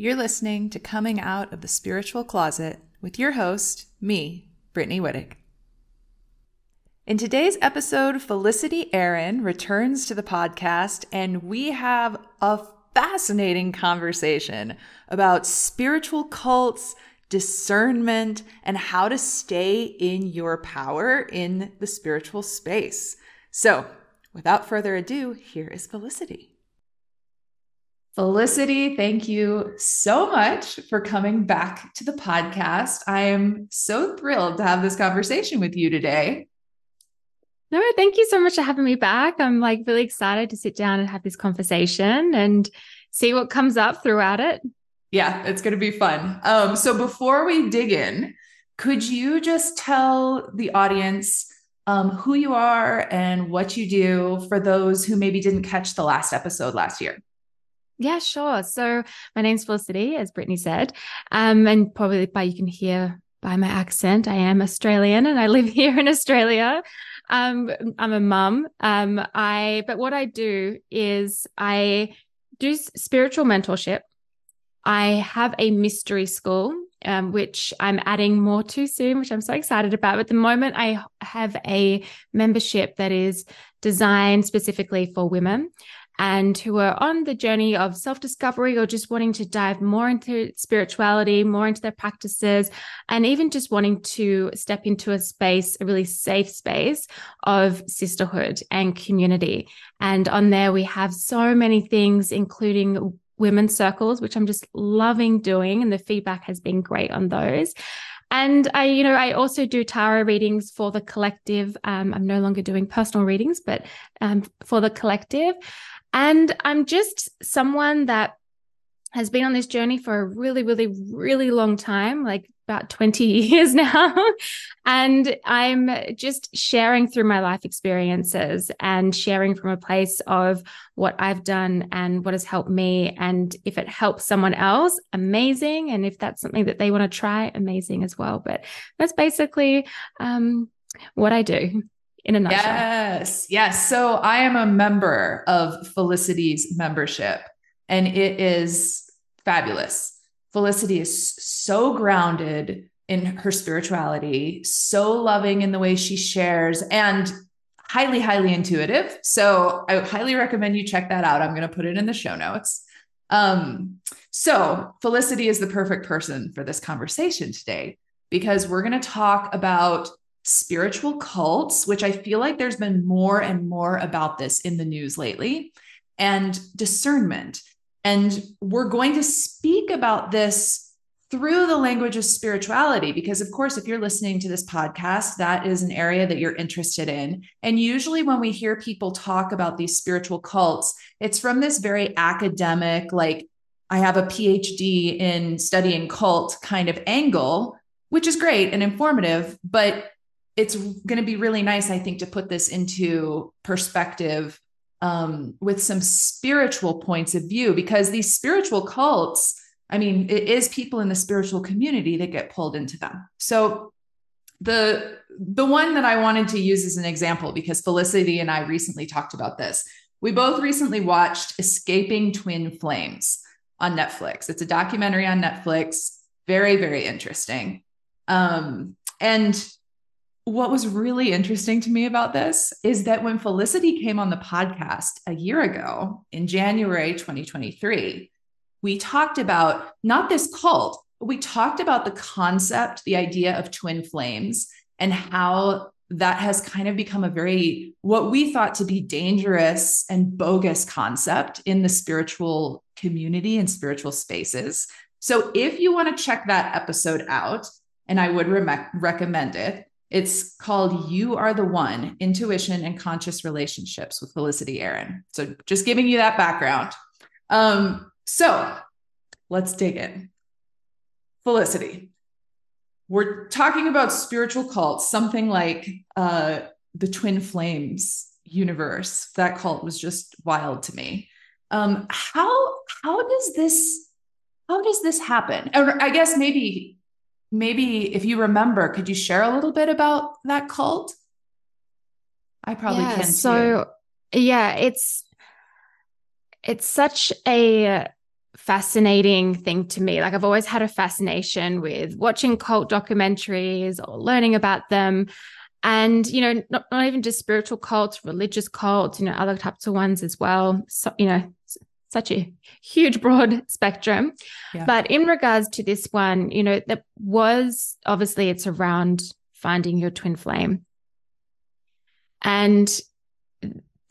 You're listening to Coming Out of the Spiritual Closet with your host, me, Brittany Wittig. In today's episode, Felicity Erin returns to the podcast, and we have a fascinating conversation about spiritual cults, discernment, and how to stay in your power in the spiritual space. So, without further ado, here is Felicity. Felicity, thank you so much for coming back to the podcast. I am so thrilled to have this conversation with you today. No, thank you so much for having me back. I'm like really excited to sit down and have this conversation and see what comes up throughout it. Yeah, it's going to be fun. Um, so before we dig in, could you just tell the audience um, who you are and what you do for those who maybe didn't catch the last episode last year? Yeah, sure. So my name's Felicity, as Brittany said. Um, and probably by you can hear by my accent, I am Australian and I live here in Australia. Um, I'm a mum. Um, I but what I do is I do spiritual mentorship. I have a mystery school, um, which I'm adding more to soon, which I'm so excited about. But at the moment, I have a membership that is designed specifically for women and who are on the journey of self discovery or just wanting to dive more into spirituality, more into their practices, and even just wanting to step into a space, a really safe space of sisterhood and community. And on there, we have so many things, including women's circles, which I'm just loving doing. And the feedback has been great on those. And I, you know, I also do tarot readings for the collective. Um, I'm no longer doing personal readings, but um, for the collective. And I'm just someone that has been on this journey for a really, really, really long time, like about 20 years now. and I'm just sharing through my life experiences and sharing from a place of what I've done and what has helped me. And if it helps someone else, amazing. And if that's something that they want to try, amazing as well. But that's basically um, what I do in a nutshell. Yes. Yes. So I am a member of Felicity's membership, and it is fabulous. Felicity is so grounded in her spirituality, so loving in the way she shares, and highly, highly intuitive. So I highly recommend you check that out. I'm going to put it in the show notes. Um, so Felicity is the perfect person for this conversation today because we're going to talk about spiritual cults, which I feel like there's been more and more about this in the news lately, and discernment. And we're going to speak about this through the language of spirituality, because, of course, if you're listening to this podcast, that is an area that you're interested in. And usually, when we hear people talk about these spiritual cults, it's from this very academic, like, I have a PhD in studying cult kind of angle, which is great and informative. But it's going to be really nice, I think, to put this into perspective um, with some spiritual points of view, because these spiritual cults, I mean, it is people in the spiritual community that get pulled into them. So the the one that I wanted to use as an example, because Felicity and I recently talked about this. We both recently watched Escaping Twin Flames on Netflix. It's a documentary on Netflix, very, very interesting. Um, and what was really interesting to me about this is that when Felicity came on the podcast a year ago in January 2023, we talked about not this cult, but we talked about the concept, the idea of twin flames, and how that has kind of become a very, what we thought to be dangerous and bogus concept in the spiritual community and spiritual spaces. So if you want to check that episode out, and I would re- recommend it, it's called You Are the One Intuition and Conscious Relationships with Felicity Erin. So, just giving you that background. Um, so, let's dig in. Felicity, we're talking about spiritual cults, something like uh, the Twin Flames universe. That cult was just wild to me. Um, how how does this how does this happen? Or I guess maybe maybe if you remember, could you share a little bit about that cult? I probably yeah, can. So, yeah, it's it's such a fascinating thing to me. Like I've always had a fascination with watching cult documentaries or learning about them. And, you know, not, not even just spiritual cults, religious cults, you know, other types of ones as well. So, you know, such a huge, broad spectrum. Yeah. But in regards to this one, you know, that was obviously it's around finding your twin flame. And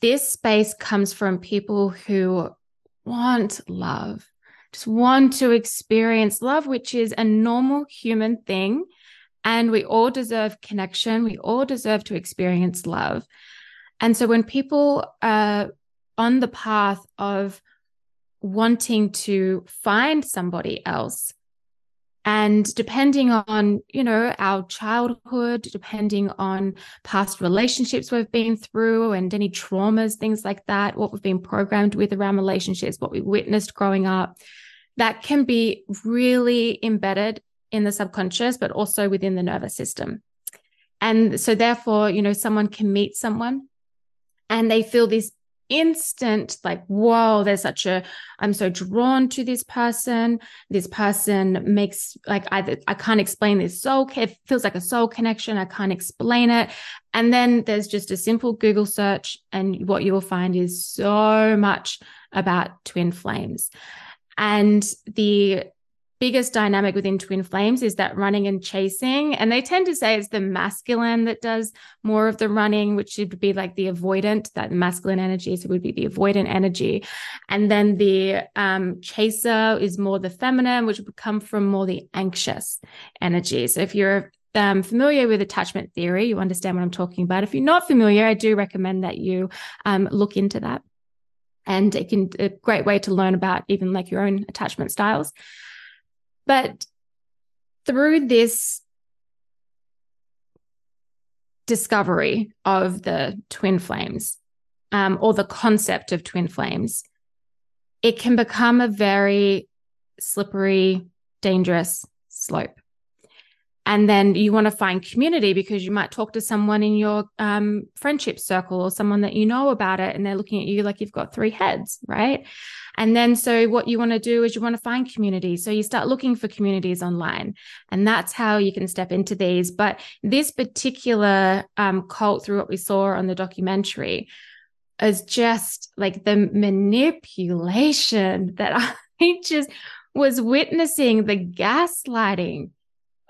this space comes from people who want love, just want to experience love, which is a normal human thing. And we all deserve connection. We all deserve to experience love. And so when people are on the path of wanting to find somebody else, and depending on you know our childhood depending on past relationships we've been through and any traumas things like that what we've been programmed with around relationships what we witnessed growing up that can be really embedded in the subconscious but also within the nervous system. And so therefore you know someone can meet someone and they feel this instant like whoa there's such a i'm so drawn to this person. This person makes like i i can't explain this soul it feels like a soul connection. I can't explain it. And then there's just a simple google search and what you will find is so much about twin flames. And the biggest dynamic within twin flames is that running and chasing. And they tend to say it's the masculine that does more of the running, which would be like the avoidant, that masculine energy. So it would be the avoidant energy. And then the um, chaser is more the feminine, which would come from more the anxious energy. So if you're um, familiar with attachment theory, you understand what I'm talking about. If you're not familiar, I do recommend that you um, look into that. And it can a great way to learn about even like your own attachment styles. But through this discovery of the twin flames um, or the concept of twin flames, it can become a very slippery, dangerous slope and then you want to find community because you might talk to someone in your um, friendship circle or someone that you know about it and they're looking at you like you've got three heads right? And then so what you want to do is you want to find community. So you start looking for communities online and that's how you can step into these. But this particular um, cult through what we saw on the documentary is just like the manipulation that i just was witnessing the gaslighting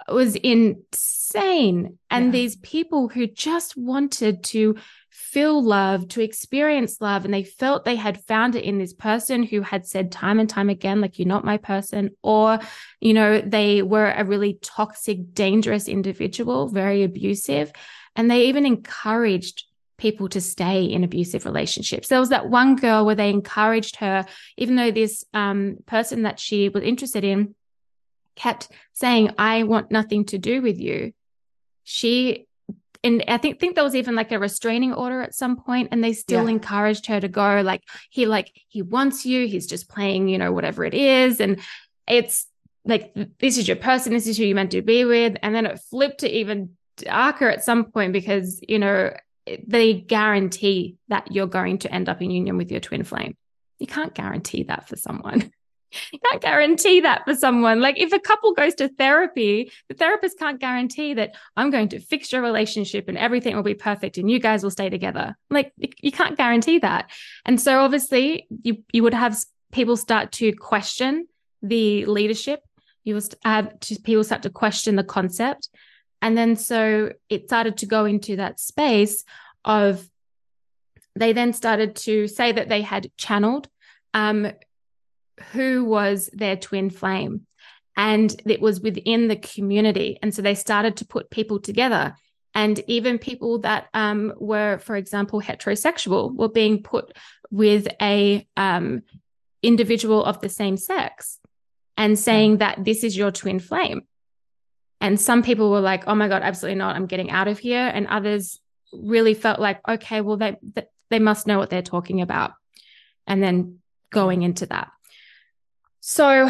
was insane. And yeah. these people who just wanted to feel love, to experience love, and they felt they had found it in this person who had said time and time again, like, you're not my person, or, you know, they were a really toxic, dangerous individual, very abusive. And they even encouraged people to stay in abusive relationships. There was that one girl where they encouraged her, even though this um, person that she was interested in kept saying, I want nothing to do with you. She, and I think, think there was even like a restraining order at some point, and they still yeah. encouraged her to go. Like, he, like, he wants you. He's just playing, you know, whatever it is. And it's like, this is your person. This is who you're meant to be with. And then it flipped to even darker at some point because, you know, they guarantee that you're going to end up in union with your twin flame. You can't guarantee that for someone. you can't guarantee that for someone. Like if a couple goes to therapy, the therapist can't guarantee that I'm going to fix your relationship and everything will be perfect and you guys will stay together. Like you can't guarantee that. And so obviously you you would have people start to question the leadership. You will have to, people start to question the concept. And then so it started to go into that space of they then started to say that they had channeled um, who was their twin flame. And it was within the community. And so they started to put people together. And even people that um, were, for example, heterosexual were being put with a um, individual of the same sex and saying that this is your twin flame. And some people were like, oh my God, absolutely not. I'm getting out of here. And others really felt like, okay, well, they, they must know what they're talking about. And then going into that. So,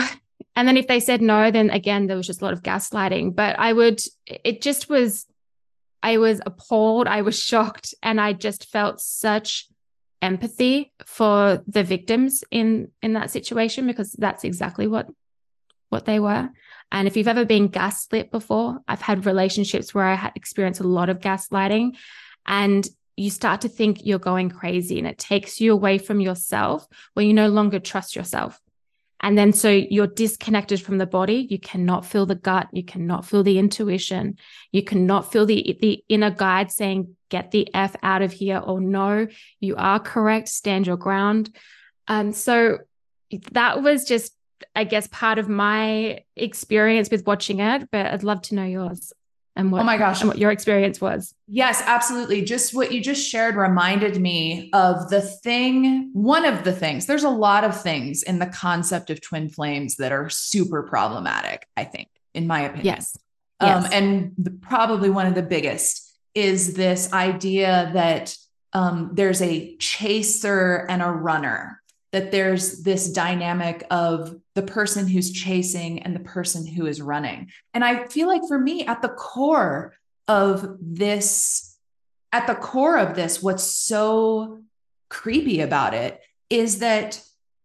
and then if they said no, then again, there was just a lot of gaslighting. But I would, it just was, I was appalled. I was shocked. And I just felt such empathy for the victims in in that situation because that's exactly what what they were. And if you've ever been gaslit before, I've had relationships where I had experienced a lot of gaslighting and you start to think you're going crazy and it takes you away from yourself where you no longer trust yourself. And then so you're disconnected from the body. You cannot feel the gut. You cannot feel the intuition. You cannot feel the, the inner guide saying, get the F out of here or no, you are correct. Stand your ground. Um, so that was just I guess, part of my experience with watching it, but I'd love to know yours and what, oh my gosh, what your experience was. Yes, absolutely. Just what you just shared reminded me of the thing, one of the things, there's a lot of things in the concept of twin flames that are super problematic, I think, in my opinion. Yes. Um, yes. And the, probably one of the biggest is this idea that um, there's a chaser and a runner that there's this dynamic of the person who's chasing and the person who is running. And I feel like for me, at the core of this, at the core of this, what's so creepy about it is that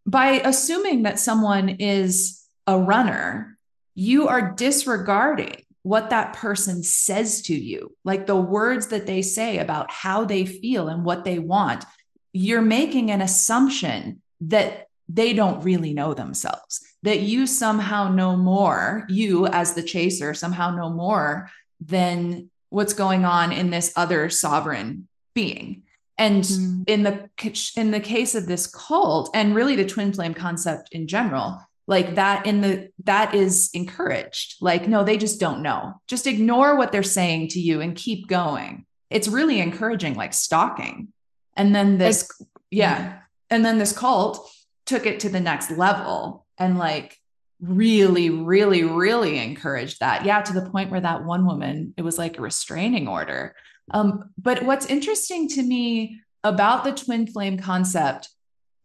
by assuming that someone is a runner, you are disregarding what that person says to you, like the words that they say about how they feel and what they want. You're making an assumption that they don't really know themselves, that you somehow know more, you as the chaser somehow know more than what's going on in this other sovereign being. And mm-hmm. in the in the case of this cult and really the twin flame concept in general, like that in the that is encouraged. Like no, they just don't know. Just ignore what they're saying to you and keep going. It's really encouraging like stalking. And then this yeah, and then this cult took it to the next level and like really, really, really encouraged that. Yeah, to the point where that one woman, it was like a restraining order. Um, but what's interesting to me about the twin flame concept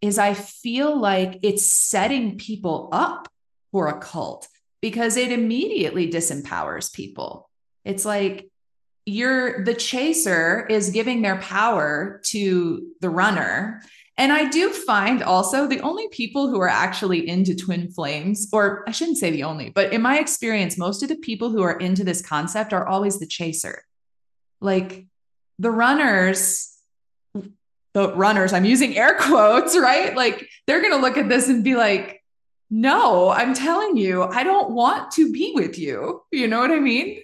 is I feel like it's setting people up for a cult because it immediately disempowers people. It's like you're the chaser is giving their power to the runner and I do find also the only people who are actually into twin flames, or I shouldn't say the only, but in my experience, most of the people who are into this concept are always the chaser. Like the runners, the runners, I'm using air quotes, right? Like they're going to look at this and be like, no, I'm telling you, I don't want to be with you. You know what I mean?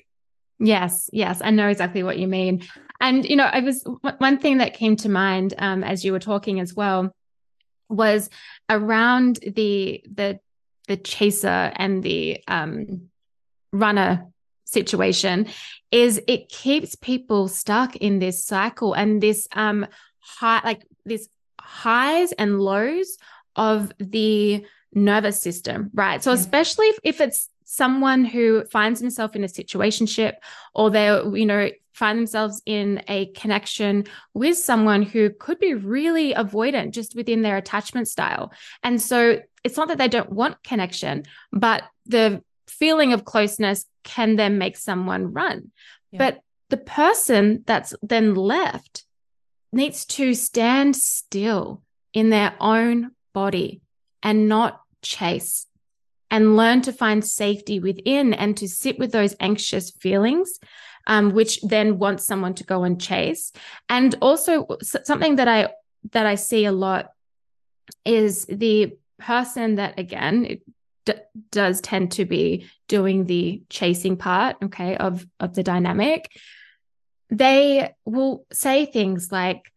Yes, yes, I know exactly what you mean. And you know, I was one thing that came to mind um, as you were talking as well was around the the the chaser and the um, runner situation is it keeps people stuck in this cycle and this um high like this highs and lows of the nervous system right so yeah. especially if, if it's someone who finds himself in a situationship or they you know find themselves in a connection with someone who could be really avoidant just within their attachment style and so it's not that they don't want connection but the feeling of closeness can then make someone run yeah. but the person that's then left needs to stand still in their own body and not chase and learn to find safety within and to sit with those anxious feelings um, which then wants someone to go and chase. And also something that i that i see a lot is the person that again d- does tend to be doing the chasing part okay of of the dynamic they will say things like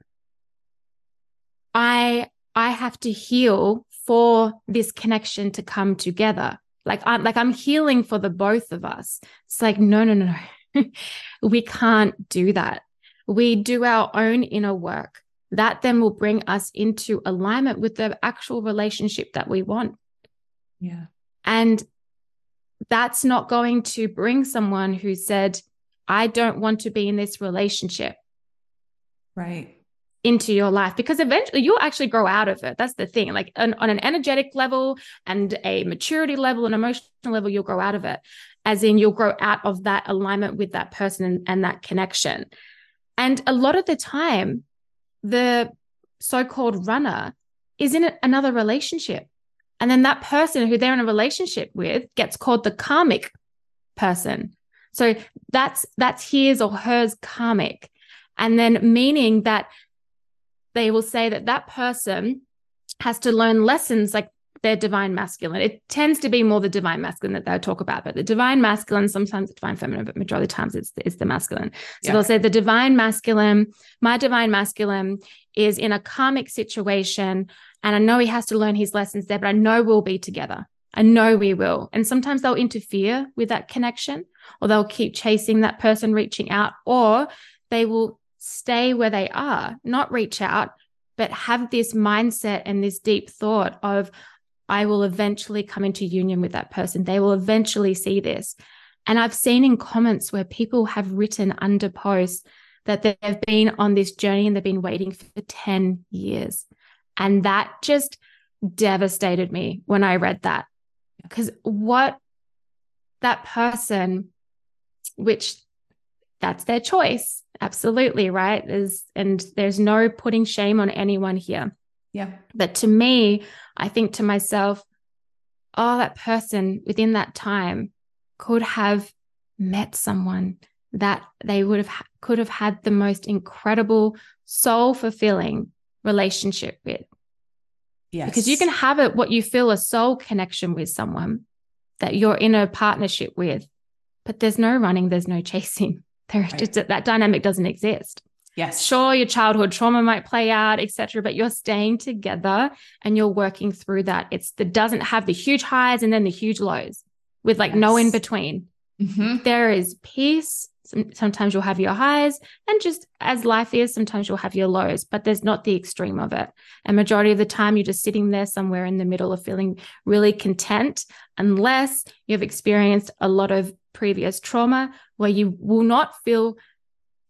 i i have to heal for this connection to come together. Like I'm like I'm healing for the both of us. It's like no no no no. we can't do that. We do our own inner work. That then will bring us into alignment with the actual relationship that we want. Yeah. And that's not going to bring someone who said, I don't want to be in this relationship. Right into your life because eventually you'll actually grow out of it. That's the thing. Like on, on an energetic level and a maturity level and emotional level, you'll grow out of it. As in, you'll grow out of that alignment with that person and, and that connection. And a lot of the time, the so-called runner is in another relationship. And then that person who they're in a relationship with gets called the karmic person. So that's that's his or hers karmic. And then meaning that they will say that that person has to learn lessons like their divine masculine. It tends to be more the divine masculine that they'll talk about, but the divine masculine, sometimes the divine feminine, but majority of times it's, it's the masculine. So yeah. they'll say the divine masculine, my divine masculine is in a karmic situation. And I know he has to learn his lessons there, but I know we'll be together. I know we will. And sometimes they'll interfere with that connection or they'll keep chasing that person reaching out, or they will stay where they are, not reach out, but have this mindset and this deep thought of, I will eventually come into union with that person. They will eventually see this. And I've seen in comments where people have written under posts that they've been on this journey and they've been waiting for 10 years. And that just devastated me when I read that. Because what that person, which that's their choice, absolutely, right? There's, and there's no putting shame on anyone here. Yeah. But to me, I think to myself, oh, that person within that time could have met someone that they would have could have had the most incredible soul fulfilling relationship with. Yes. Because you can have it what you feel a soul connection with someone that you're in a partnership with, but there's no running, there's no chasing. There right. just that dynamic doesn't exist. Yes. Sure, your childhood trauma might play out, etc., but you're staying together and you're working through that. It's that doesn't have the huge highs and then the huge lows with like yes. no in between. Mm-hmm. There is peace. Sometimes you'll have your highs, and just as life is, sometimes you'll have your lows, but there's not the extreme of it. And majority of the time, you're just sitting there somewhere in the middle of feeling really content, unless you've experienced a lot of previous trauma where you will not feel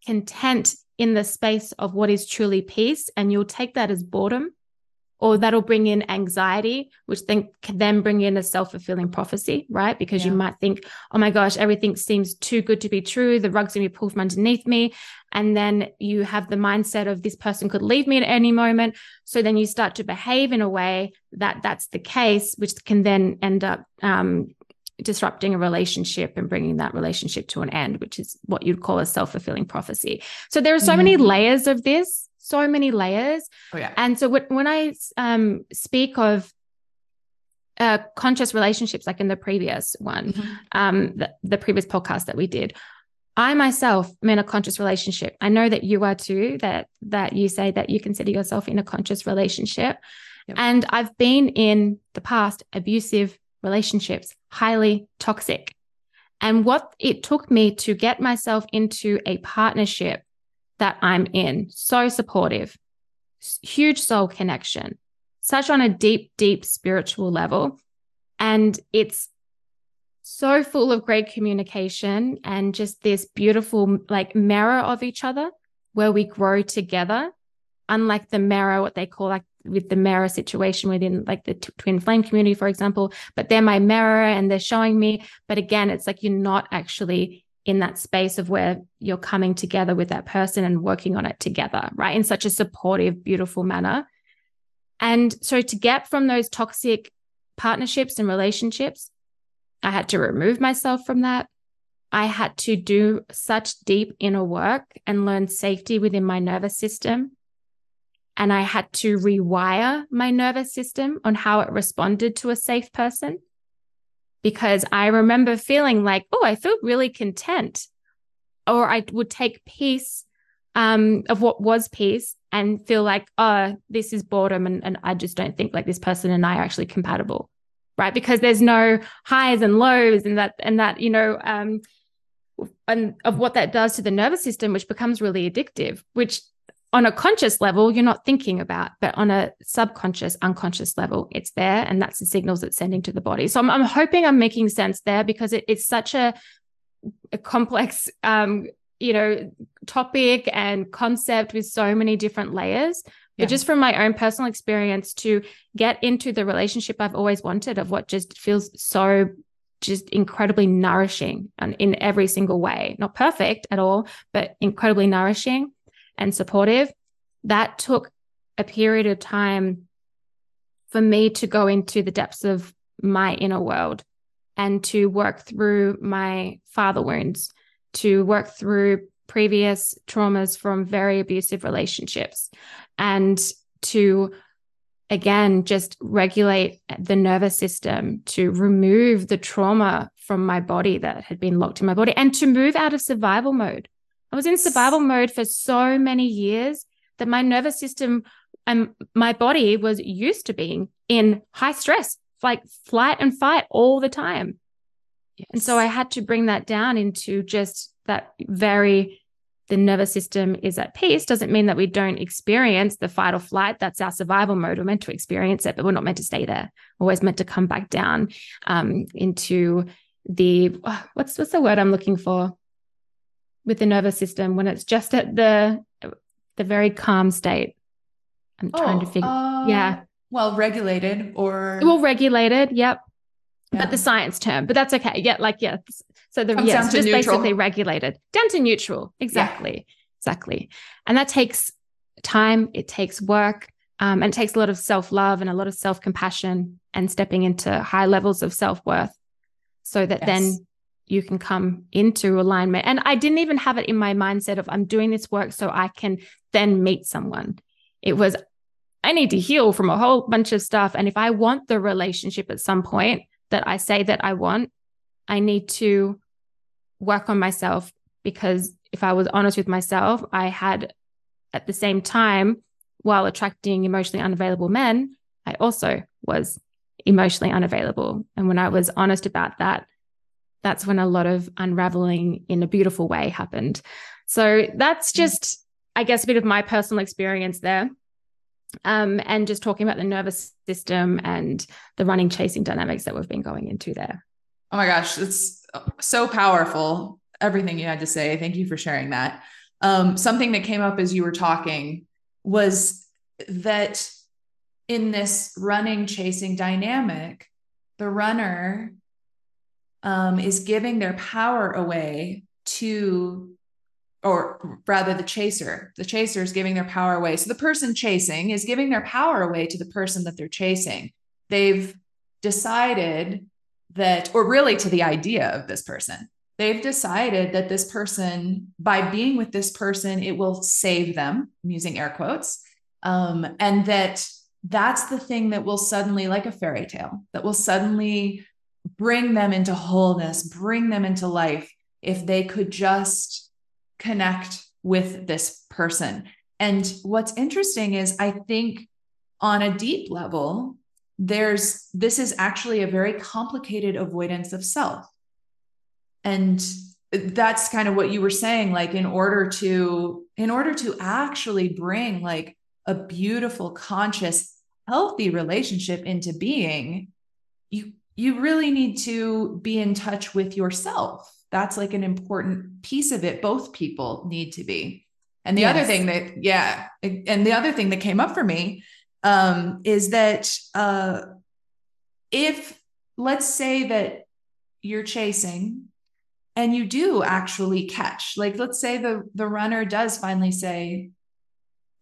content in the space of what is truly peace and you'll take that as boredom or that'll bring in anxiety which then can then bring in a self-fulfilling prophecy right because yeah. you might think oh my gosh everything seems too good to be true the rug's going to be pulled from underneath me and then you have the mindset of this person could leave me at any moment so then you start to behave in a way that that's the case which can then end up um, disrupting a relationship and bringing that relationship to an end, which is what you'd call a self fulfilling prophecy. So there are so mm-hmm. many layers of this, so many layers. Oh, yeah. And so when I um, speak of uh, conscious relationships, like in the previous one, mm-hmm. um, the, the previous podcast that we did, I myself am in a conscious relationship. I know that you are too. That that you say that you consider yourself in a conscious relationship, yep. and I've been in the past abusive relationships, highly toxic. And what it took me to get myself into a partnership that I'm in, so supportive, huge soul connection, such on a deep, deep spiritual level. And it's so full of great communication and just this beautiful, like, mirror of each other where we grow together. Unlike the mirror, what they call like with the mirror situation within like the t- twin flame community, for example, but they're my mirror and they're showing me. But again, it's like you're not actually in that space of where you're coming together with that person and working on it together, right? In such a supportive, beautiful manner. And so to get from those toxic partnerships and relationships, I had to remove myself from that. I had to do such deep inner work and learn safety within my nervous system and I had to rewire my nervous system on how it responded to a safe person. Because I remember feeling like, oh, I feel really content. Or I would take peace um, of what was peace and feel like, oh, this is boredom. And, and I just don't think like this person and I are actually compatible. Right. Because there's no highs and lows and that, and that, you know, um, and of what that does to the nervous system, which becomes really addictive, which on a conscious level, you're not thinking about, but on a subconscious, unconscious level, it's there. And that's the signals it's sending to the body. So I'm, I'm hoping I'm making sense there because it, it's such a, a complex, um, you know, topic and concept with so many different layers. Yeah. But just from my own personal experience to get into the relationship I've always wanted of what just feels so just incredibly nourishing and in every single way, not perfect at all, but incredibly nourishing and supportive, that took a period of time for me to go into the depths of my inner world and to work through my father wounds, to work through previous traumas from very abusive relationships, and to again just regulate the nervous system to remove the trauma from my body that had been locked in my body and to move out of survival mode. I was in survival mode for so many years that my nervous system and my body was used to being in high stress, like flight and fight all the time. Yes. And so I had to bring that down into just that very the nervous system is at peace doesn't mean that we don't experience the fight or flight. That's our survival mode. We're meant to experience it, but we're not meant to stay there. We're always meant to come back down um, into the oh, what's what's the word I'm looking for with the nervous system when it's just at the the very calm state. I'm trying oh, to figure. Uh, yeah. Well, regulated or well regulated. Yep. Yeah. But the science term, but that's okay. Yeah, like yeah. So the yeah, just neutral. basically regulated down to neutral. Exactly, yeah. exactly. And that takes time. It takes work, um, and it takes a lot of self love and a lot of self compassion and stepping into high levels of self worth, so that yes. then you can come into alignment. And I didn't even have it in my mindset of I'm doing this work so I can then meet someone. It was I need to heal from a whole bunch of stuff. And if I want the relationship at some point that I say that I want, I need to work on myself because if I was honest with myself, I had at the same time, while attracting emotionally unavailable men, I also was emotionally unavailable. And when I was honest about that, that's when a lot of unraveling in a beautiful way happened. So that's mm. just, I guess, a bit of my personal experience there um, and just talking about the nervous system and the running chasing dynamics that we've been going into there. Oh my gosh, it's so powerful. Everything you had to say. Thank you for sharing that. Um, something that came up as you were talking was that in this running chasing dynamic, the runner um, is giving their power away to or rather the chaser. The chaser is giving their power away. So the person chasing is giving their power away to the person that they're chasing. They've decided that or really to the idea of this person. They've decided that this person by being with this person it will save them I'm using air quotes um, and that that's the thing that will suddenly like a fairy tale that will suddenly bring them into wholeness bring them into life if they could just connect with this person. And what's interesting is I think on a deep level, there's this is actually a very complicated avoidance of self. And that's kind of what you were saying like in order to in order to actually bring like a beautiful conscious healthy relationship into being you you really need to be in touch with yourself. That's like an important piece of it. Both people need to be. And the yes. other thing that yeah and the other thing that came up for me um, is that uh, if let's say that you're chasing and you do actually catch like let's say the the runner does finally say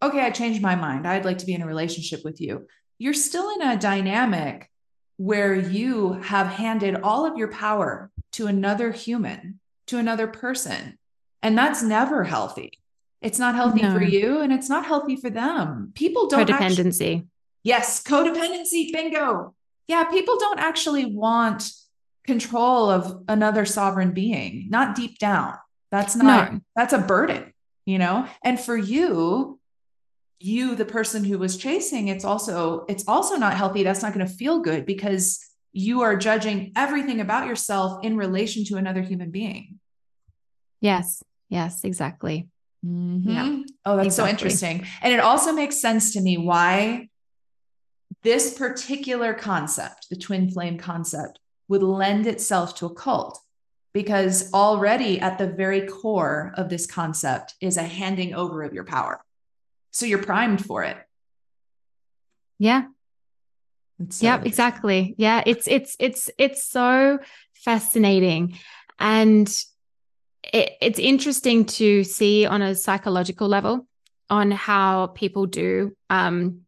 okay i changed my mind. I'd like to be in a relationship with you. You're still in a dynamic where you have handed all of your power to another human, to another person. And that's never healthy. It's not healthy no. for you and it's not healthy for them. People don't codependency. Actually, yes, codependency, bingo. Yeah, people don't actually want control of another sovereign being, not deep down. That's not no. that's a burden, you know? And for you, you the person who was chasing, it's also it's also not healthy. That's not going to feel good because you are judging everything about yourself in relation to another human being. Yes. Yes, exactly. Mm-hmm. Yeah. Oh, that's exactly. so interesting. And it also makes sense to me why this particular concept, the twin flame concept, would lend itself to a cult. Because already at the very core of this concept is a handing over of your power. So you're primed for it. Yeah, so yep, exactly. Yeah, it's it's it's it's so fascinating, and it, it's interesting to see on a psychological level on how people do um,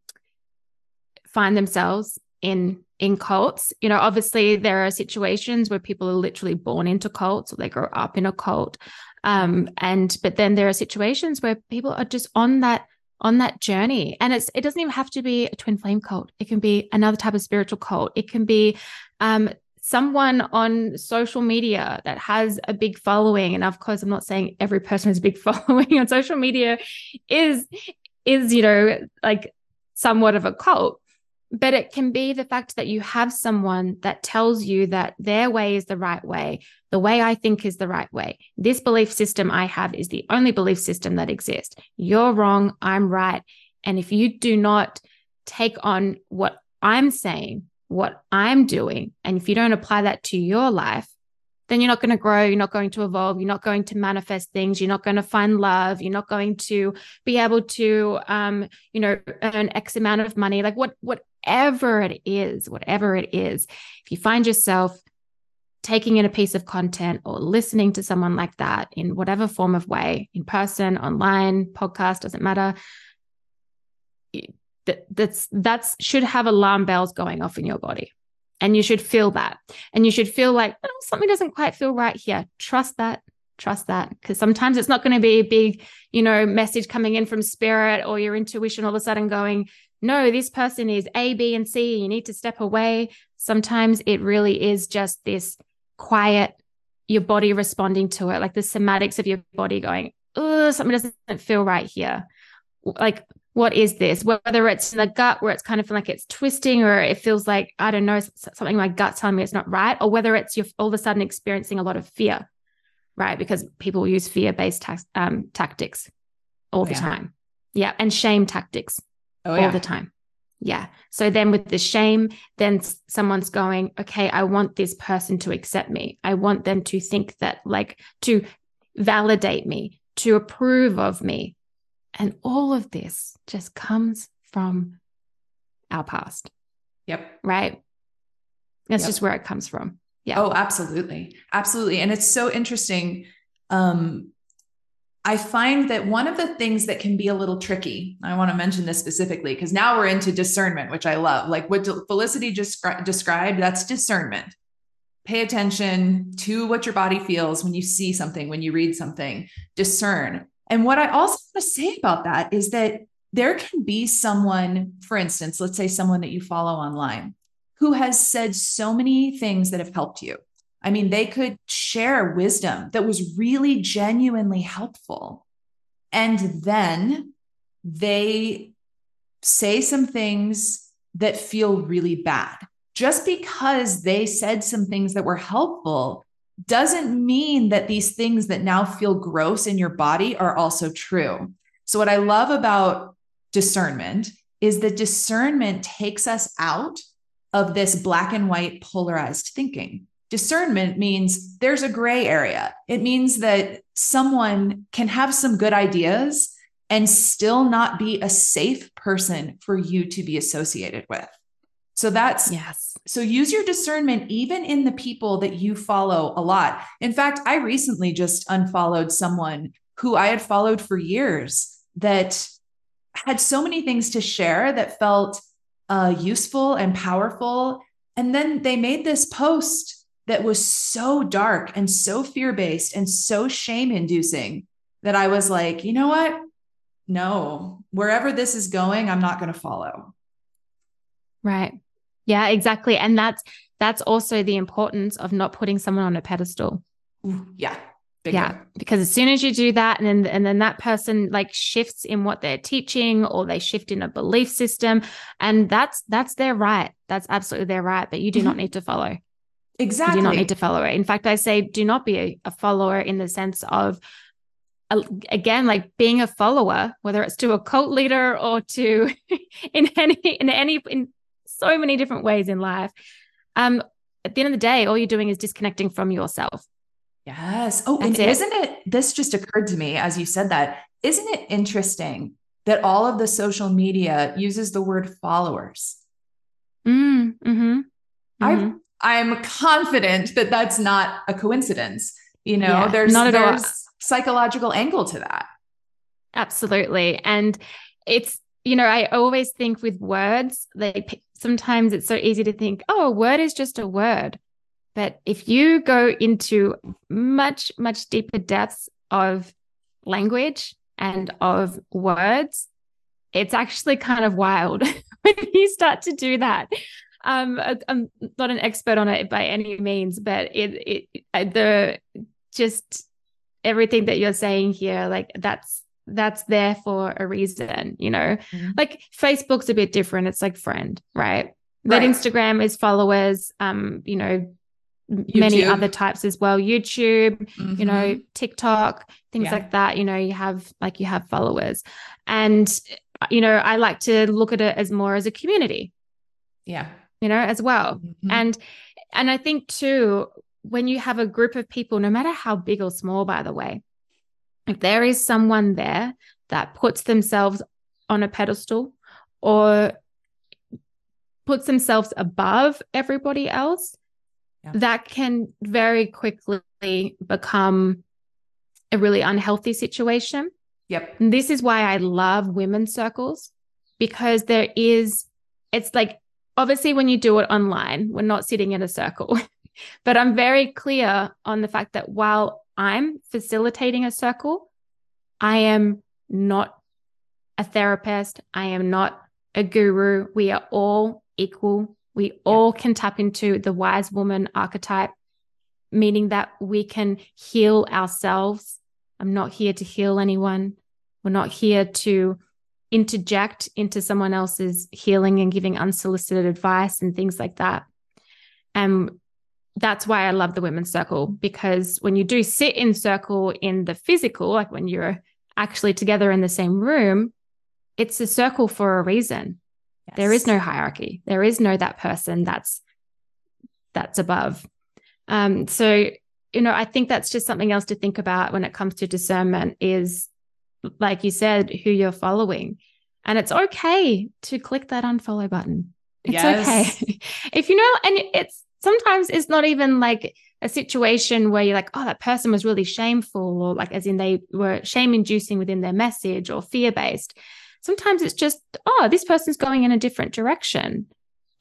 find themselves in in cults. You know, obviously there are situations where people are literally born into cults or they grow up in a cult. Um, and but then there are situations where people are just on that on that journey. And it's it doesn't even have to be a twin flame cult. It can be another type of spiritual cult. It can be um someone on social media that has a big following and of course i'm not saying every person has a big following on social media is is you know like somewhat of a cult but it can be the fact that you have someone that tells you that their way is the right way the way i think is the right way this belief system i have is the only belief system that exists you're wrong i'm right and if you do not take on what i'm saying what I'm doing. And if you don't apply that to your life, then you're not going to grow. You're not going to evolve. You're not going to manifest things. You're not going to find love. You're not going to be able to, um, you know, earn X amount of money. Like what? what, whatever it is, whatever it is, if you find yourself taking in a piece of content or listening to someone like that in whatever form of way, in person, online, podcast, doesn't matter that that's that's should have alarm bells going off in your body. And you should feel that. And you should feel like oh, something doesn't quite feel right here. Trust that trust that. Because sometimes it's not going to be a big you know message coming in from spirit or your intuition all of a sudden going no this person is a b and c you need to step away sometimes it really is just this quiet your body responding to it like the somatics of your body going oh something doesn't feel right here like what is this? Whether it's in the gut where it's kind of like it's twisting or it feels like, I don't know, something my gut's telling me it's not right, or whether it's you're all of a sudden experiencing a lot of fear, right? Because people use fear based ta- um, tactics all the yeah. time. Yeah. And shame tactics oh, all yeah. the time. Yeah. So then with the shame, then someone's going, okay, I want this person to accept me. I want them to think that, like, to validate me, to approve of me, and all of this just comes from our past. Yep. Right. That's yep. just where it comes from. Yeah. Oh, absolutely. Absolutely. And it's so interesting. Um, I find that one of the things that can be a little tricky, I want to mention this specifically because now we're into discernment, which I love. Like what Felicity just described, that's discernment. Pay attention to what your body feels when you see something, when you read something, discern. And what I also want to say about that is that there can be someone, for instance, let's say someone that you follow online who has said so many things that have helped you. I mean, they could share wisdom that was really genuinely helpful. And then they say some things that feel really bad. Just because they said some things that were helpful doesn't mean that these things that now feel gross in your body are also true. So, what I love about discernment is that discernment takes us out of this black and white polarized thinking. Discernment means there's a gray area. It means that someone can have some good ideas and still not be a safe person for you to be associated with. So that's yes. So use your discernment even in the people that you follow a lot. In fact, I recently just unfollowed someone who I had followed for years that had so many things to share that felt uh, useful and powerful. And then they made this post that was so dark and so fear based and so shame inducing that I was like, you know what? No, wherever this is going, I'm not going to follow. Right. Yeah, exactly. And that's that's also the importance of not putting someone on a pedestal. Yeah. yeah, because as soon as you do that, and then and then that person like shifts in what they're teaching, or they shift in a belief system, and that's that's their right. That's absolutely their right. But you do not mm-hmm. need to follow. Exactly. You do not need to follow it. In fact, I say do not be a, a follower in the sense of again like being a follower whether it's to a cult leader or to in any in any in so many different ways in life. Um, at the end of the day, all you're doing is disconnecting from yourself. Yes. Oh, That's and is isn't it? This just occurred to me as you said that. Isn't it interesting that all of the social media uses the word followers? Mm, mm-hmm, mm-hmm. I I'm confident that that's not a coincidence. You know, yeah, there's there's psychological angle to that. Absolutely. And it's, you know, I always think with words, they sometimes it's so easy to think, oh, a word is just a word. But if you go into much, much deeper depths of language and of words, it's actually kind of wild when you start to do that. Um, I'm not an expert on it by any means, but it, it, the just everything that you're saying here, like that's that's there for a reason, you know. Mm-hmm. Like Facebook's a bit different. It's like friend, right? But right. Instagram is followers, um, you know, YouTube. many other types as well. YouTube, mm-hmm. you know, mm-hmm. TikTok, things yeah. like that. You know, you have like you have followers. And you know, I like to look at it as more as a community. Yeah. You know, as well. Mm-hmm. And and I think too, when you have a group of people, no matter how big or small, by the way, if there is someone there that puts themselves on a pedestal or puts themselves above everybody else, yeah. that can very quickly become a really unhealthy situation. Yep. And this is why I love women's circles because there is, it's like, obviously, when you do it online, we're not sitting in a circle. but I'm very clear on the fact that while I'm facilitating a circle, I am not a therapist. I am not a guru. We are all equal. We all can tap into the wise woman archetype, meaning that we can heal ourselves. I'm not here to heal anyone. We're not here to interject into someone else's healing and giving unsolicited advice and things like that. And that's why I love the women's circle because when you do sit in circle in the physical, like when you're actually together in the same room, it's a circle for a reason. Yes. There is no hierarchy. There is no that person that's that's above. Um, so you know, I think that's just something else to think about when it comes to discernment is like you said, who you're following. And it's okay to click that unfollow button. It's yes. okay. if you know, and it's sometimes it's not even like a situation where you're like, oh, that person was really shameful, or like as in they were shame inducing within their message or fear based. Sometimes it's just, oh, this person's going in a different direction.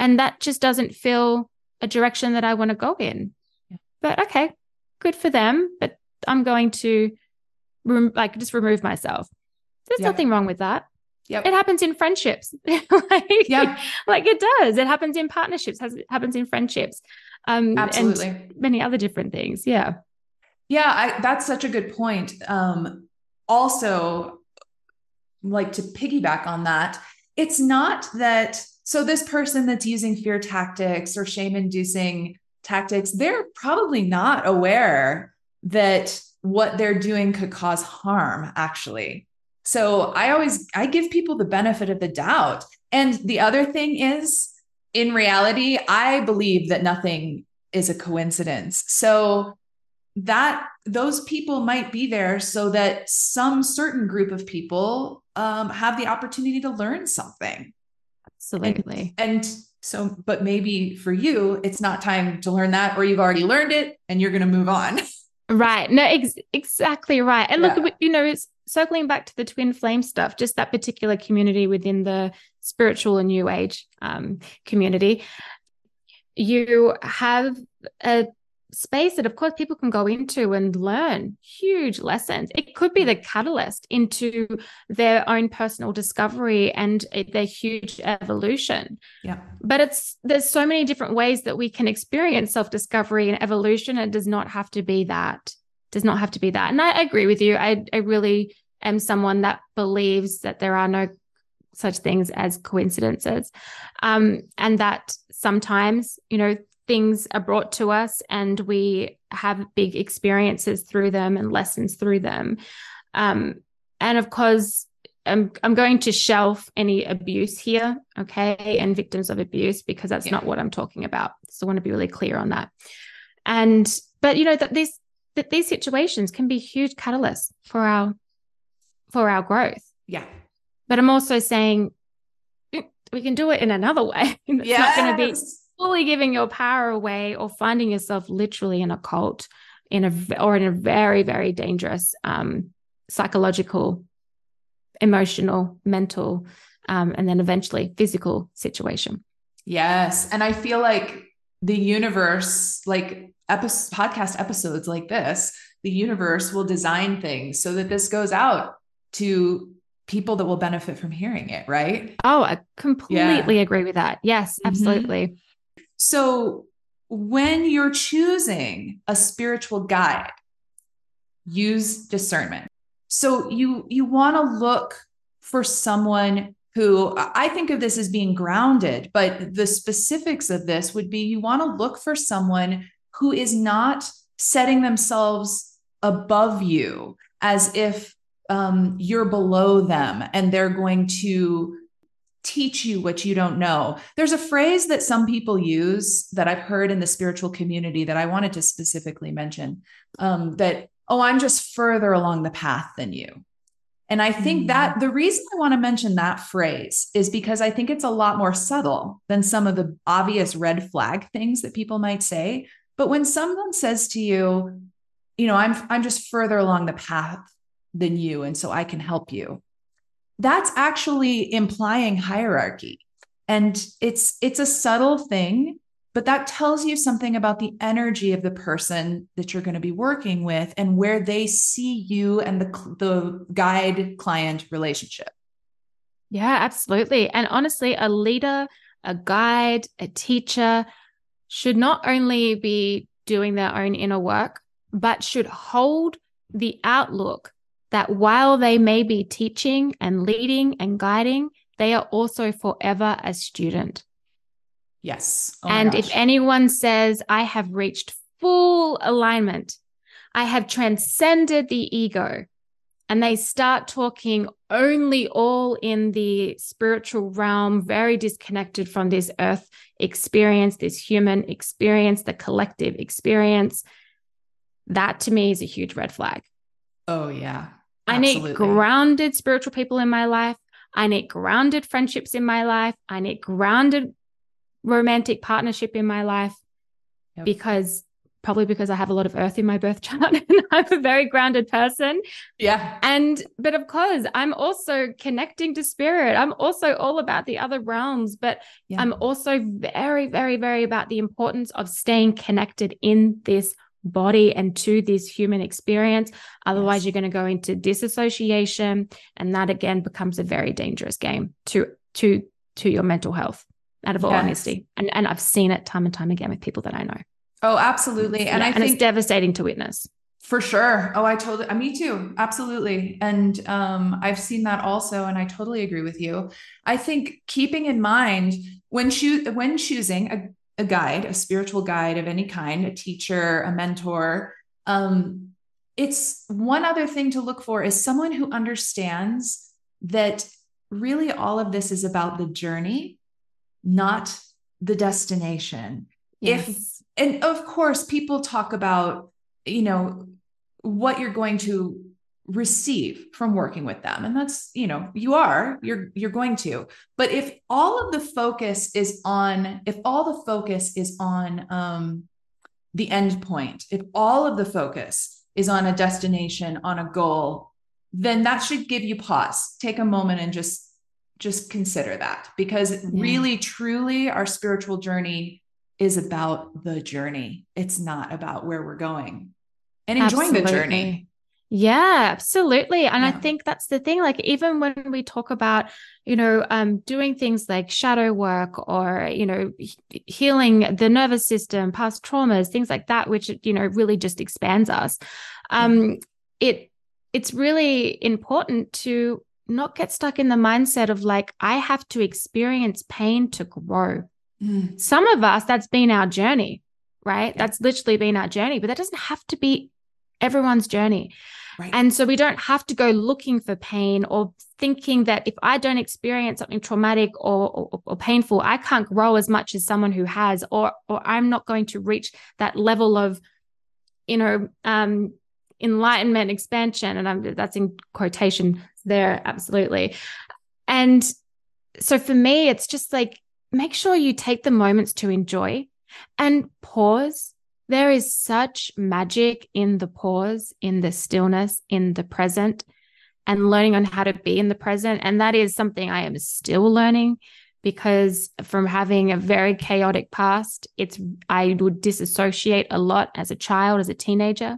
And that just doesn't feel a direction that I want to go in. Yeah. But okay, good for them. But I'm going to rem- like just remove myself. There's yep. nothing wrong with that. Yep. It happens in friendships. like, yeah. like it does. It happens in partnerships, has it happens in friendships. Um Absolutely. and many other different things. Yeah. Yeah, I, that's such a good point. Um also like to piggyback on that, it's not that so this person that's using fear tactics or shame inducing tactics, they're probably not aware that what they're doing could cause harm actually so I always I give people the benefit of the doubt. And the other thing is in reality, I believe that nothing is a coincidence. So that those people might be there so that some certain group of people um, have the opportunity to learn something. Absolutely. And, and so, but maybe for you, it's not time to learn that, or you've already learned it and you're going to move on. Right. No, ex- exactly right. And look, yeah. you know, it's circling back to the twin flame stuff, just that particular community within the spiritual and new age um, community. You have a space that of course people can go into and learn huge lessons. It could be the catalyst into their own personal discovery and their huge evolution. Yeah. But it's there's so many different ways that we can experience self-discovery and evolution it does not have to be that does not have to be that. And i agree with you. I i really am someone that believes that there are no such things as coincidences. Um, and that sometimes you know things are brought to us and we have big experiences through them and lessons through them. Um, and of course, I'm, I'm going to shelf any abuse here, okay, and victims of abuse because that's yeah. not what I'm talking about. So I want to be really clear on that. And but you know that these that these situations can be huge catalysts for our for our growth. Yeah. But I'm also saying we can do it in another way. it's yes. not going to be fully giving your power away or finding yourself literally in a cult in a or in a very very dangerous um, psychological emotional, mental, um, and then eventually physical situation. Yes. And I feel like the universe, like episode, podcast episodes like this, the universe will design things so that this goes out to people that will benefit from hearing it, right? Oh, I completely yeah. agree with that. Yes, mm-hmm. absolutely. Mm-hmm. So when you're choosing a spiritual guide, use discernment. So you you want to look for someone who I think of this as being grounded, but the specifics of this would be you want to look for someone who is not setting themselves above you as if um, you're below them and they're going to teach you what you don't know. There's a phrase that some people use that I've heard in the spiritual community that I wanted to specifically mention um, that, oh, I'm just further along the path than you. And I think mm-hmm. that the reason I want to mention that phrase is because I think it's a lot more subtle than some of the obvious red flag things that people might say. But when someone says to you, you know, I'm I'm just further along the path than you and so I can help you. That's actually implying hierarchy. And it's it's a subtle thing, but that tells you something about the energy of the person that you're going to be working with and where they see you and the the guide client relationship. Yeah, absolutely. And honestly, a leader, a guide, a teacher should not only be doing their own inner work, but should hold the outlook that while they may be teaching and leading and guiding, they are also forever a student. Yes. Oh and if anyone says, I have reached full alignment, I have transcended the ego, and they start talking only all in the spiritual realm, very disconnected from this earth experience, this human experience, the collective experience, that to me is a huge red flag. Oh, yeah. Absolutely. I need grounded spiritual people in my life. I need grounded friendships in my life. I need grounded romantic partnership in my life yep. because probably because I have a lot of earth in my birth chart and I'm a very grounded person. Yeah. And, but of course, I'm also connecting to spirit. I'm also all about the other realms, but yeah. I'm also very, very, very about the importance of staying connected in this body and to this human experience. Otherwise, yes. you're going to go into disassociation, and that again becomes a very dangerous game to to to your mental health. Out of all yes. honesty, and and I've seen it time and time again with people that I know. Oh, absolutely, and yeah, I and think- it's devastating to witness. For sure. Oh, I totally, uh, me too. Absolutely. And um, I've seen that also. And I totally agree with you. I think keeping in mind when, choo- when choosing a guide, a spiritual guide of any kind, a teacher, a mentor, um, it's one other thing to look for is someone who understands that really all of this is about the journey, not the destination. Yes. If and of course people talk about, you know, what you're going to receive from working with them. And that's you know you are you're you're going to. But if all of the focus is on if all the focus is on um the end point if all of the focus is on a destination on a goal then that should give you pause. Take a moment and just just consider that. Because yeah. really truly our spiritual journey is about the journey. It's not about where we're going. And enjoying Absolutely. the journey yeah, absolutely. And yeah. I think that's the thing. Like, even when we talk about, you know, um, doing things like shadow work or, you know, healing the nervous system, past traumas, things like that, which, you know, really just expands us. Um, it, it's really important to not get stuck in the mindset of like, I have to experience pain to grow. Mm. Some of us, that's been our journey, right? Yeah. That's literally been our journey, but that doesn't have to be everyone's journey. Right. And so we don't have to go looking for pain or thinking that if I don't experience something traumatic or, or, or, painful, I can't grow as much as someone who has, or or I'm not going to reach that level of, you know, um, enlightenment, expansion. And I'm that's in quotation there, absolutely. And so for me, it's just like make sure you take the moments to enjoy and pause there is such magic in the pause, in the stillness, in the present. and learning on how to be in the present. And that is something I am still learning because from having a very chaotic past, it's I would disassociate a lot as a child, as a teenager,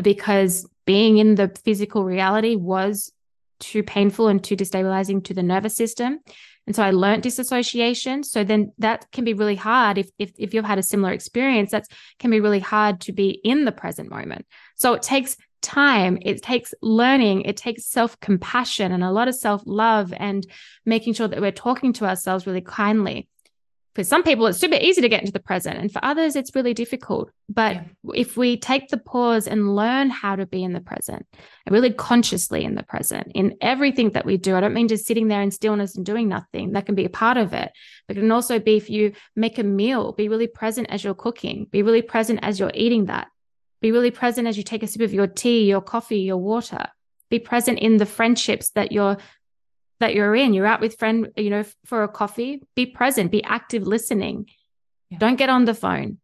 because being in the physical reality was too painful and too destabilizing to the nervous system. And so I learned disassociation. So then that can be really hard if, if, if you've had a similar experience, that can be really hard to be in the present moment. So it takes time, it takes learning, it takes self compassion and a lot of self love and making sure that we're talking to ourselves really kindly. For some people, it's super easy to get into the present, and for others, it's really difficult. But yeah. if we take the pause and learn how to be in the present, and really consciously in the present, in everything that we do, I don't mean just sitting there in stillness and doing nothing. That can be a part of it. But it can also be if you make a meal, be really present as you're cooking, be really present as you're eating that be really present as you take a sip of your tea, your coffee, your water. Be present in the friendships that you're that you're in. You're out with friend, you know, for a coffee. Be present, be active listening. Yeah. Don't get on the phone,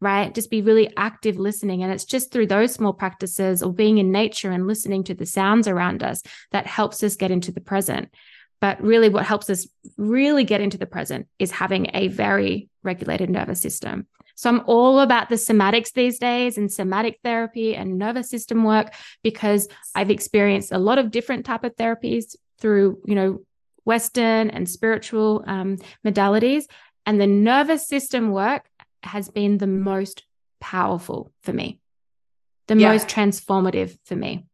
right? Just be really active listening. And it's just through those small practices or being in nature and listening to the sounds around us that helps us get into the present. But really, what helps us really get into the present is having a very regulated nervous system. So I'm all about the somatics these days and somatic therapy and nervous system work because I've experienced a lot of different type of therapies through, you know, Western and spiritual um, modalities. And the nervous system work has been the most powerful for me, the yeah. most transformative for me.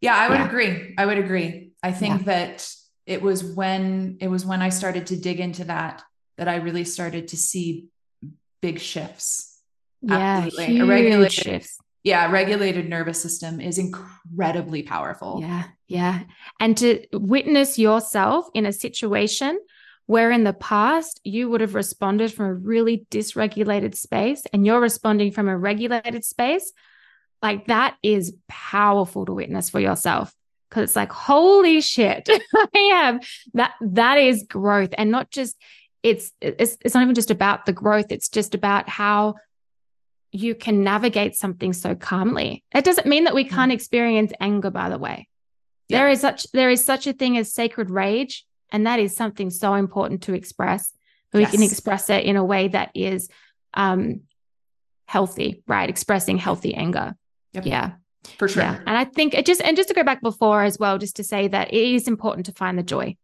Yeah, I would yeah. agree. I would agree. I think yeah. that it was when it was when I started to dig into that that I really started to see big shifts. Yeah, Absolutely. Huge shifts. Yeah, regulated nervous system is incredibly powerful. Yeah, yeah. And to witness yourself in a situation where in the past you would have responded from a really dysregulated space and you're responding from a regulated space, like that is powerful to witness for yourself because it's like holy shit i have that that is growth and not just it's it's it's not even just about the growth it's just about how you can navigate something so calmly it doesn't mean that we mm. can't experience anger by the way yeah. there is such there is such a thing as sacred rage and that is something so important to express we yes. can express it in a way that is um healthy right expressing healthy anger yep. yeah for sure yeah. and i think it just and just to go back before as well just to say that it is important to find the joy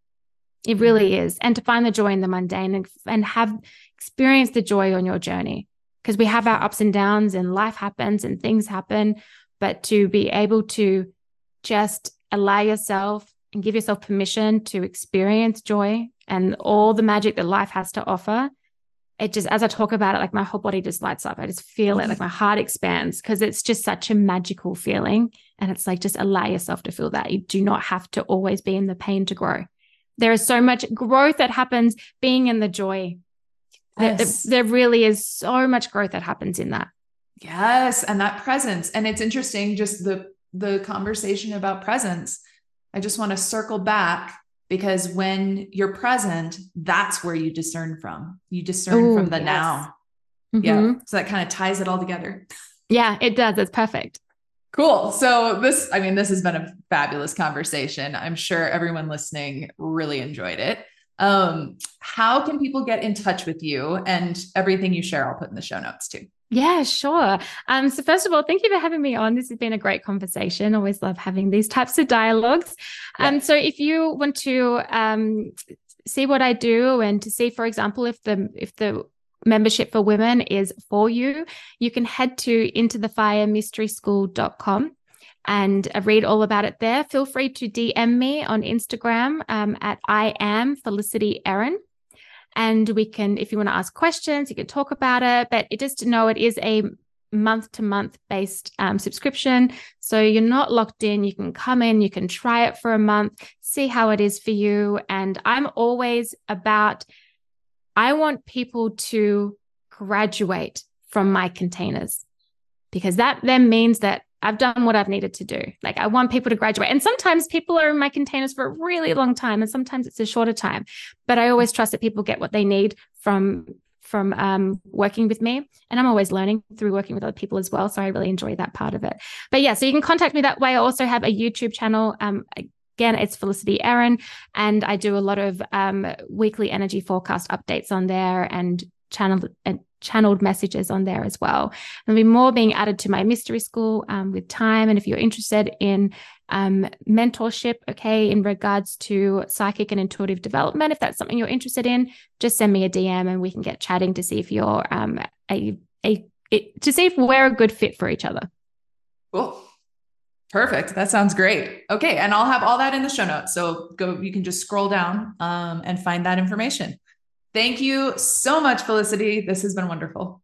it really is. And to find the joy in the mundane and, and have experienced the joy on your journey. Because we have our ups and downs and life happens and things happen. But to be able to just allow yourself and give yourself permission to experience joy and all the magic that life has to offer. It just, as I talk about it, like my whole body just lights up. I just feel it, like my heart expands because it's just such a magical feeling. And it's like, just allow yourself to feel that. You do not have to always be in the pain to grow there is so much growth that happens being in the joy. Yes. There, there really is so much growth that happens in that. Yes, and that presence. And it's interesting just the the conversation about presence. I just want to circle back because when you're present, that's where you discern from. You discern Ooh, from the yes. now. Mm-hmm. Yeah. So that kind of ties it all together. Yeah, it does. It's perfect. Cool. So this, I mean, this has been a fabulous conversation. I'm sure everyone listening really enjoyed it. Um, how can people get in touch with you and everything you share? I'll put in the show notes too. Yeah, sure. Um, so first of all, thank you for having me on. This has been a great conversation. Always love having these types of dialogues. Yeah. Um, so if you want to um, see what I do and to see, for example, if the if the membership for women is for you, you can head to intothefiremysteryschool.com and read all about it there. Feel free to DM me on Instagram um, at I am Felicity Erin. And we can, if you want to ask questions, you can talk about it. But it, just to know it is a month to month based um, subscription. So you're not locked in. You can come in, you can try it for a month, see how it is for you. And I'm always about I want people to graduate from my containers because that then means that I've done what I've needed to do. Like I want people to graduate. And sometimes people are in my containers for a really long time and sometimes it's a shorter time. But I always trust that people get what they need from from um, working with me. And I'm always learning through working with other people as well. So I really enjoy that part of it. But yeah, so you can contact me that way. I also have a YouTube channel. Um, again, it's Felicity Erin, and I do a lot of um, weekly energy forecast updates on there and channel and channeled messages on there as well. There'll be more being added to my mystery school um, with time. And if you're interested in um, mentorship, okay, in regards to psychic and intuitive development, if that's something you're interested in, just send me a DM and we can get chatting to see if you're um, a, a to see if we're a good fit for each other. Cool. Perfect. That sounds great. Okay. And I'll have all that in the show notes. So go, you can just scroll down um, and find that information. Thank you so much, Felicity. This has been wonderful.